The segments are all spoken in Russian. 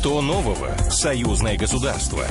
Что нового? Союзное государство.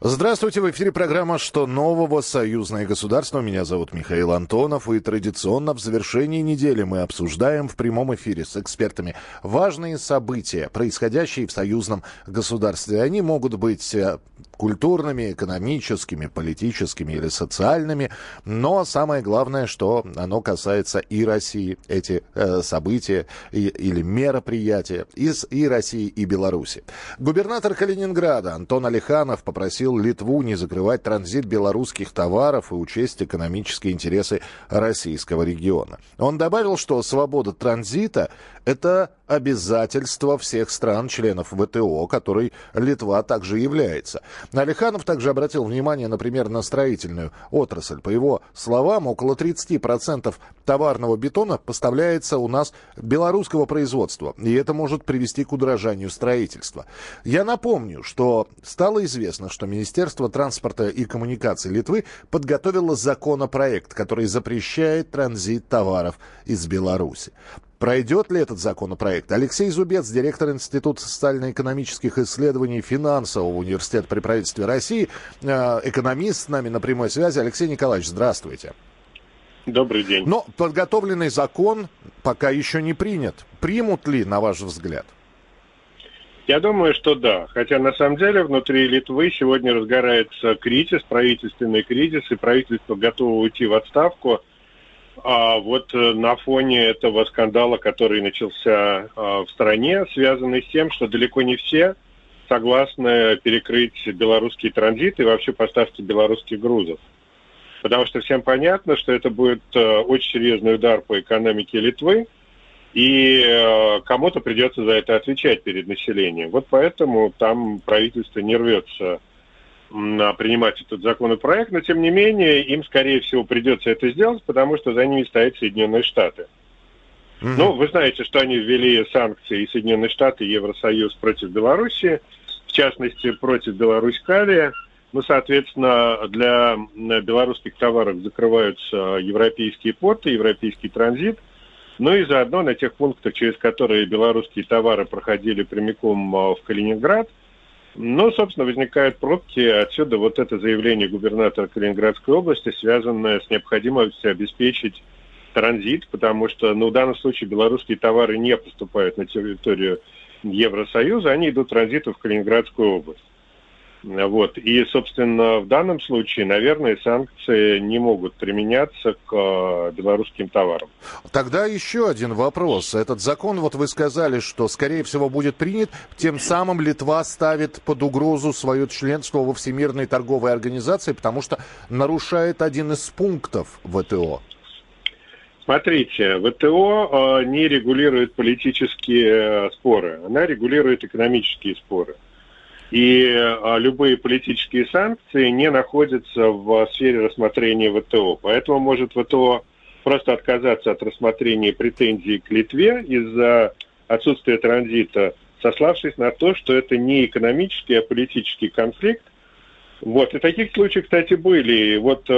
Здравствуйте, в эфире программа «Что нового? Союзное государство». Меня зовут Михаил Антонов, и традиционно в завершении недели мы обсуждаем в прямом эфире с экспертами важные события, происходящие в союзном государстве. Они могут быть э, культурными, экономическими, политическими или социальными, но самое главное, что оно касается и России, эти э, события и, или мероприятия из и России, и Беларуси. Губернатор Калининграда Антон Алиханов попросил Литву не закрывать транзит белорусских товаров и учесть экономические интересы российского региона. Он добавил, что свобода транзита – это обязательство всех стран-членов ВТО, которой Литва также является. Алиханов также обратил внимание, например, на строительную отрасль. По его словам, около 30% товарного бетона поставляется у нас белорусского производства, и это может привести к удорожанию строительства. Я напомню, что стало известно, что Министерство транспорта и коммуникаций Литвы подготовило законопроект, который запрещает транзит товаров из Беларуси. Пройдет ли этот законопроект? Алексей Зубец, директор Института социально-экономических исследований финансового университета при правительстве России, э, экономист с нами на прямой связи. Алексей Николаевич, здравствуйте. Добрый день. Но подготовленный закон пока еще не принят. Примут ли, на ваш взгляд? Я думаю, что да. Хотя на самом деле внутри Литвы сегодня разгорается кризис, правительственный кризис, и правительство готово уйти в отставку – а вот э, на фоне этого скандала, который начался а, в стране, связанный с тем, что далеко не все согласны перекрыть белорусский транзит и вообще поставки белорусских грузов. Потому что всем понятно, что это будет э, очень серьезный удар по экономике Литвы, и э, кому-то придется за это отвечать перед населением. Вот поэтому там правительство не рвется принимать этот законопроект, но тем не менее им, скорее всего, придется это сделать, потому что за ними стоят Соединенные Штаты. Mm-hmm. Ну, вы знаете, что они ввели санкции и Соединенные Штаты, и Евросоюз против Беларуси, в частности, против Беларусь-Калия. Ну, соответственно, для белорусских товаров закрываются европейские порты, европейский транзит. Ну и заодно на тех пунктах, через которые белорусские товары проходили прямиком а, в Калининград – ну, собственно, возникают пробки. Отсюда вот это заявление губернатора Калининградской области, связанное с необходимостью обеспечить транзит, потому что, ну, в данном случае белорусские товары не поступают на территорию Евросоюза, они идут транзиту в Калининградскую область. Вот. И, собственно, в данном случае, наверное, санкции не могут применяться к э, белорусским товарам. Тогда еще один вопрос. Этот закон, вот вы сказали, что, скорее всего, будет принят, тем самым Литва ставит под угрозу свое членство во Всемирной торговой организации, потому что нарушает один из пунктов ВТО. Смотрите, ВТО э, не регулирует политические э, споры, она регулирует экономические споры. И а, любые политические санкции не находятся в сфере рассмотрения ВТО. Поэтому может ВТО просто отказаться от рассмотрения претензий к Литве из-за отсутствия транзита, сославшись на то, что это не экономический, а политический конфликт. Вот. И таких случаев, кстати, были. Вот э,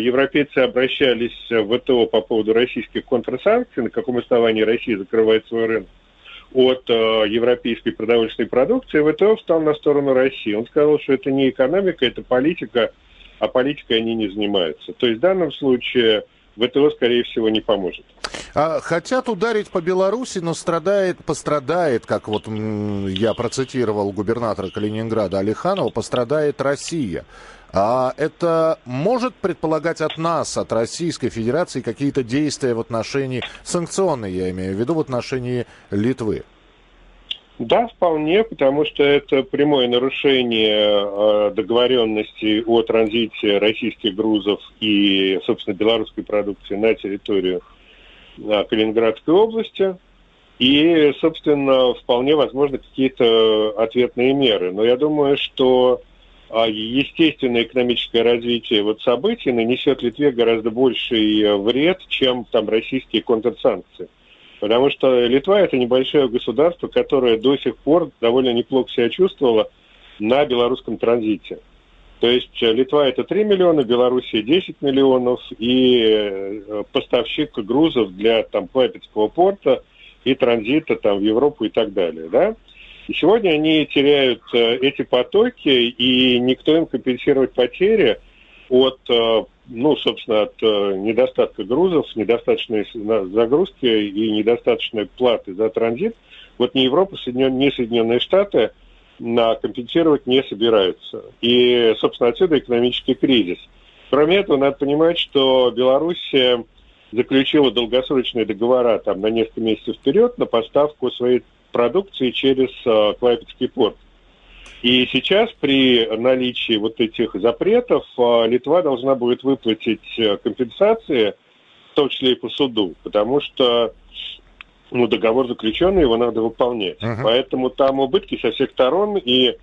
европейцы обращались в ВТО по поводу российских контрсанкций, на каком основании Россия закрывает свой рынок от э, европейской продовольственной продукции, ВТО встал на сторону России. Он сказал, что это не экономика, это политика, а политикой они не занимаются. То есть в данном случае ВТО, скорее всего, не поможет. А, хотят ударить по Беларуси, но страдает, пострадает, как вот я процитировал губернатора Калининграда Алиханова, пострадает Россия. А это может предполагать от нас, от Российской Федерации, какие-то действия в отношении, санкционные я имею в виду, в отношении Литвы? Да, вполне, потому что это прямое нарушение э, договоренности о транзите российских грузов и, собственно, белорусской продукции на территорию Калининградской области. И, собственно, вполне возможны какие-то ответные меры. Но я думаю, что а естественное экономическое развитие вот событий нанесет Литве гораздо больший э, вред, чем там российские контрсанкции. Потому что Литва это небольшое государство, которое до сих пор довольно неплохо себя чувствовало на белорусском транзите. То есть э, Литва это 3 миллиона, Белоруссия 10 миллионов, и э, поставщик грузов для там Клайпецкого порта и транзита там в Европу и так далее, да. И сегодня они теряют э, эти потоки, и никто им компенсировать потери от, ну, собственно, от недостатка грузов, недостаточной загрузки и недостаточной платы за транзит, вот ни Европа, ни Соединенные Штаты компенсировать не собираются. И, собственно, отсюда экономический кризис. Кроме этого, надо понимать, что Белоруссия заключила долгосрочные договора там, на несколько месяцев вперед на поставку своей продукции через э, Клайпецкий порт. И сейчас при наличии вот этих запретов э, Литва должна будет выплатить э, компенсации, в том числе и по суду, потому что ну, договор заключенный, его надо выполнять. Uh-huh. Поэтому там убытки со всех сторон, и,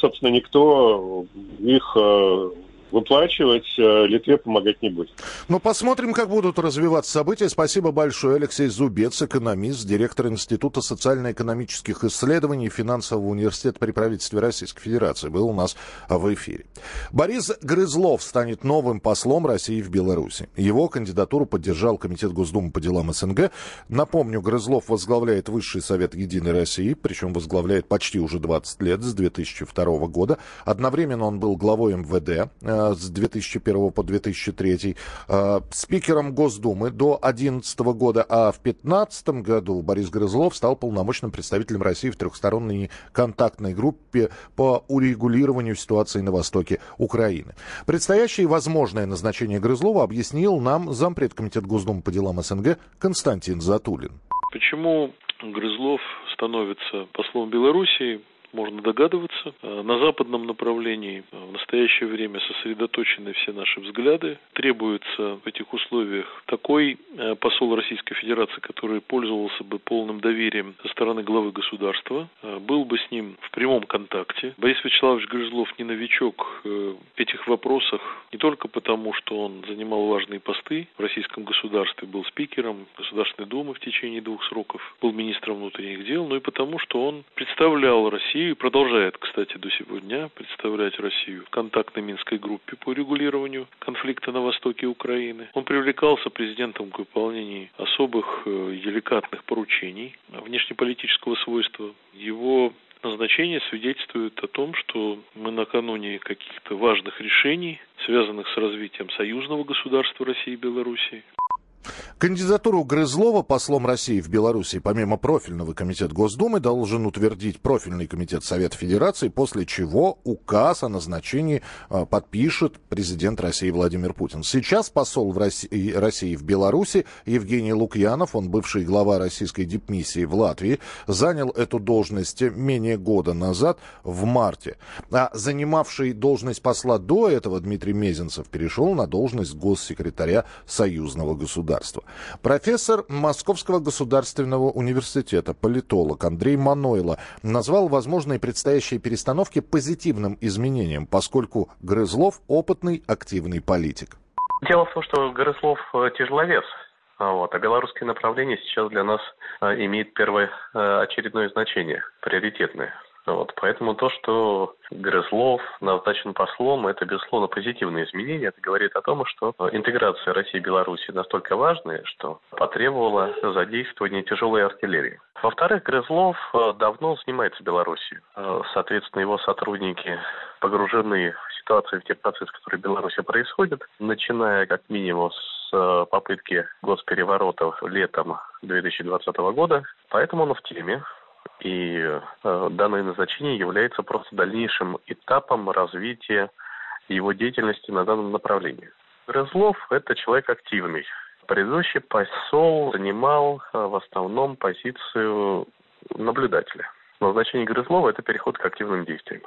собственно, никто их э, выплачивать, э, Литве помогать не будет. Ну, посмотрим, как будут развиваться события. Спасибо большое. Алексей Зубец, экономист, директор Института социально-экономических исследований финансового университета при правительстве Российской Федерации, был у нас в эфире. Борис Грызлов станет новым послом России в Беларуси. Его кандидатуру поддержал Комитет Госдумы по делам СНГ. Напомню, Грызлов возглавляет Высший Совет Единой России, причем возглавляет почти уже 20 лет, с 2002 года. Одновременно он был главой МВД Э, с 2001 по 2003, э, спикером Госдумы до 2011 года, а в 2015 году Борис Грызлов стал полномочным представителем России в трехсторонней контактной группе по урегулированию ситуации на востоке Украины. Предстоящее и возможное назначение Грызлова объяснил нам зампред Комитет Госдумы по делам СНГ Константин Затулин. Почему Грызлов становится послом Белоруссии? Можно догадываться. Э, на западном направлении э, в настоящее время сосредоточены все наши взгляды. Требуется в этих условиях такой э, посол Российской Федерации, который пользовался бы полным доверием со стороны главы государства, был бы с ним в прямом контакте. Борис Вячеславович Грызлов не новичок в этих вопросах не только потому, что он занимал важные посты в российском государстве, был спикером Государственной Думы в течение двух сроков, был министром внутренних дел, но и потому, что он представлял Россию Россию и продолжает, кстати, до сегодня представлять Россию в контактной Минской группе по регулированию конфликта на востоке Украины. Он привлекался президентом к выполнению особых э, деликатных поручений внешнеполитического свойства. Его назначение свидетельствует о том, что мы накануне каких-то важных решений, связанных с развитием союзного государства России и Белоруссии. Кандидатуру Грызлова послом России в Беларуси помимо профильного комитета Госдумы должен утвердить профильный комитет Совета Федерации, после чего указ о назначении э, подпишет президент России Владимир Путин. Сейчас посол в России, России в Беларуси Евгений Лукьянов, он бывший глава российской дипмиссии в Латвии, занял эту должность менее года назад, в марте. А занимавший должность посла до этого Дмитрий Мезенцев перешел на должность госсекретаря союзного государства государства. Профессор Московского государственного университета, политолог Андрей Манойло назвал возможные предстоящие перестановки позитивным изменением, поскольку Грызлов опытный, активный политик. Дело в том, что Грызлов э, тяжеловес. А вот. А белорусское направление сейчас для нас э, имеет первое э, очередное значение, приоритетное. Вот, поэтому то, что Грызлов назначен послом, это, безусловно, позитивное изменение. Это говорит о том, что интеграция России и Беларуси настолько важная, что потребовала задействования тяжелой артиллерии. Во-вторых, Грызлов э, давно занимается Белоруссией. Э, соответственно, его сотрудники погружены в ситуацию, в те процессы, которые в Беларуси происходят, начиная как минимум с э, попытки госпереворота летом 2020 года. Поэтому он в теме. И э, данное назначение является просто дальнейшим этапом развития его деятельности на данном направлении. Грызлов – это человек активный. Предыдущий посол занимал э, в основном позицию наблюдателя. Назначение Грызлова – это переход к активным действиям.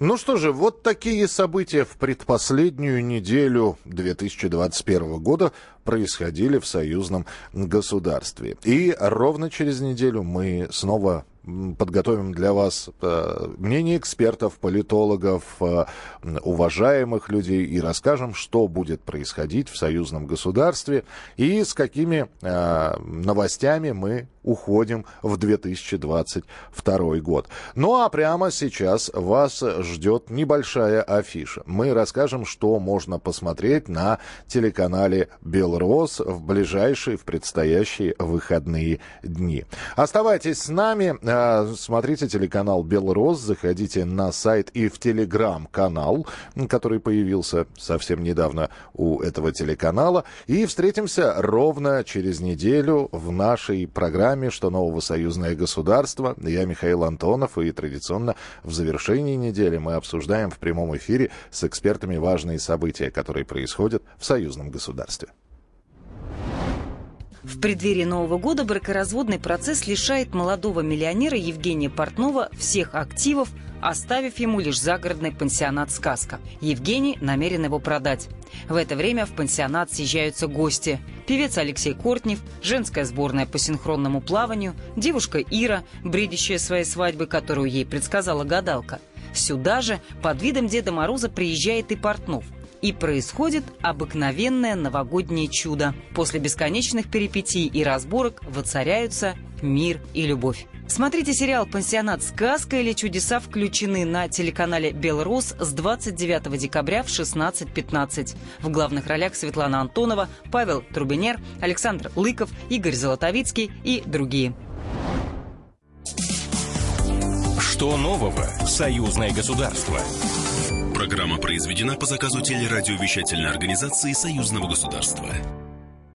Ну что же, вот такие события в предпоследнюю неделю 2021 года происходили в союзном государстве. И ровно через неделю мы снова подготовим для вас э, мнение экспертов, политологов, э, уважаемых людей и расскажем, что будет происходить в союзном государстве и с какими э, новостями мы уходим в 2022 год. Ну а прямо сейчас вас ждет небольшая афиша. Мы расскажем, что можно посмотреть на телеканале «Белрос» в ближайшие, в предстоящие выходные дни. Оставайтесь с нами, а, смотрите телеканал «Белрос», заходите на сайт и в телеграм-канал, который появился совсем недавно у этого телеканала. И встретимся ровно через неделю в нашей программе «Что нового союзное государство». Я Михаил Антонов, и традиционно в завершении недели мы обсуждаем в прямом эфире с экспертами важные события, которые происходят в союзном государстве. В преддверии Нового года бракоразводный процесс лишает молодого миллионера Евгения Портнова всех активов, оставив ему лишь загородный пансионат «Сказка». Евгений намерен его продать. В это время в пансионат съезжаются гости. Певец Алексей Кортнев, женская сборная по синхронному плаванию, девушка Ира, бредящая своей свадьбы, которую ей предсказала гадалка. Сюда же под видом Деда Мороза приезжает и Портнов – и происходит обыкновенное новогоднее чудо. После бесконечных перипетий и разборок воцаряются мир и любовь. Смотрите сериал «Пансионат. Сказка» или «Чудеса» включены на телеканале «Белрос» с 29 декабря в 16.15. В главных ролях Светлана Антонова, Павел Трубинер, Александр Лыков, Игорь Золотовицкий и другие. Что нового? Союзное государство. Программа произведена по заказу телерадиовещательной организации Союзного государства.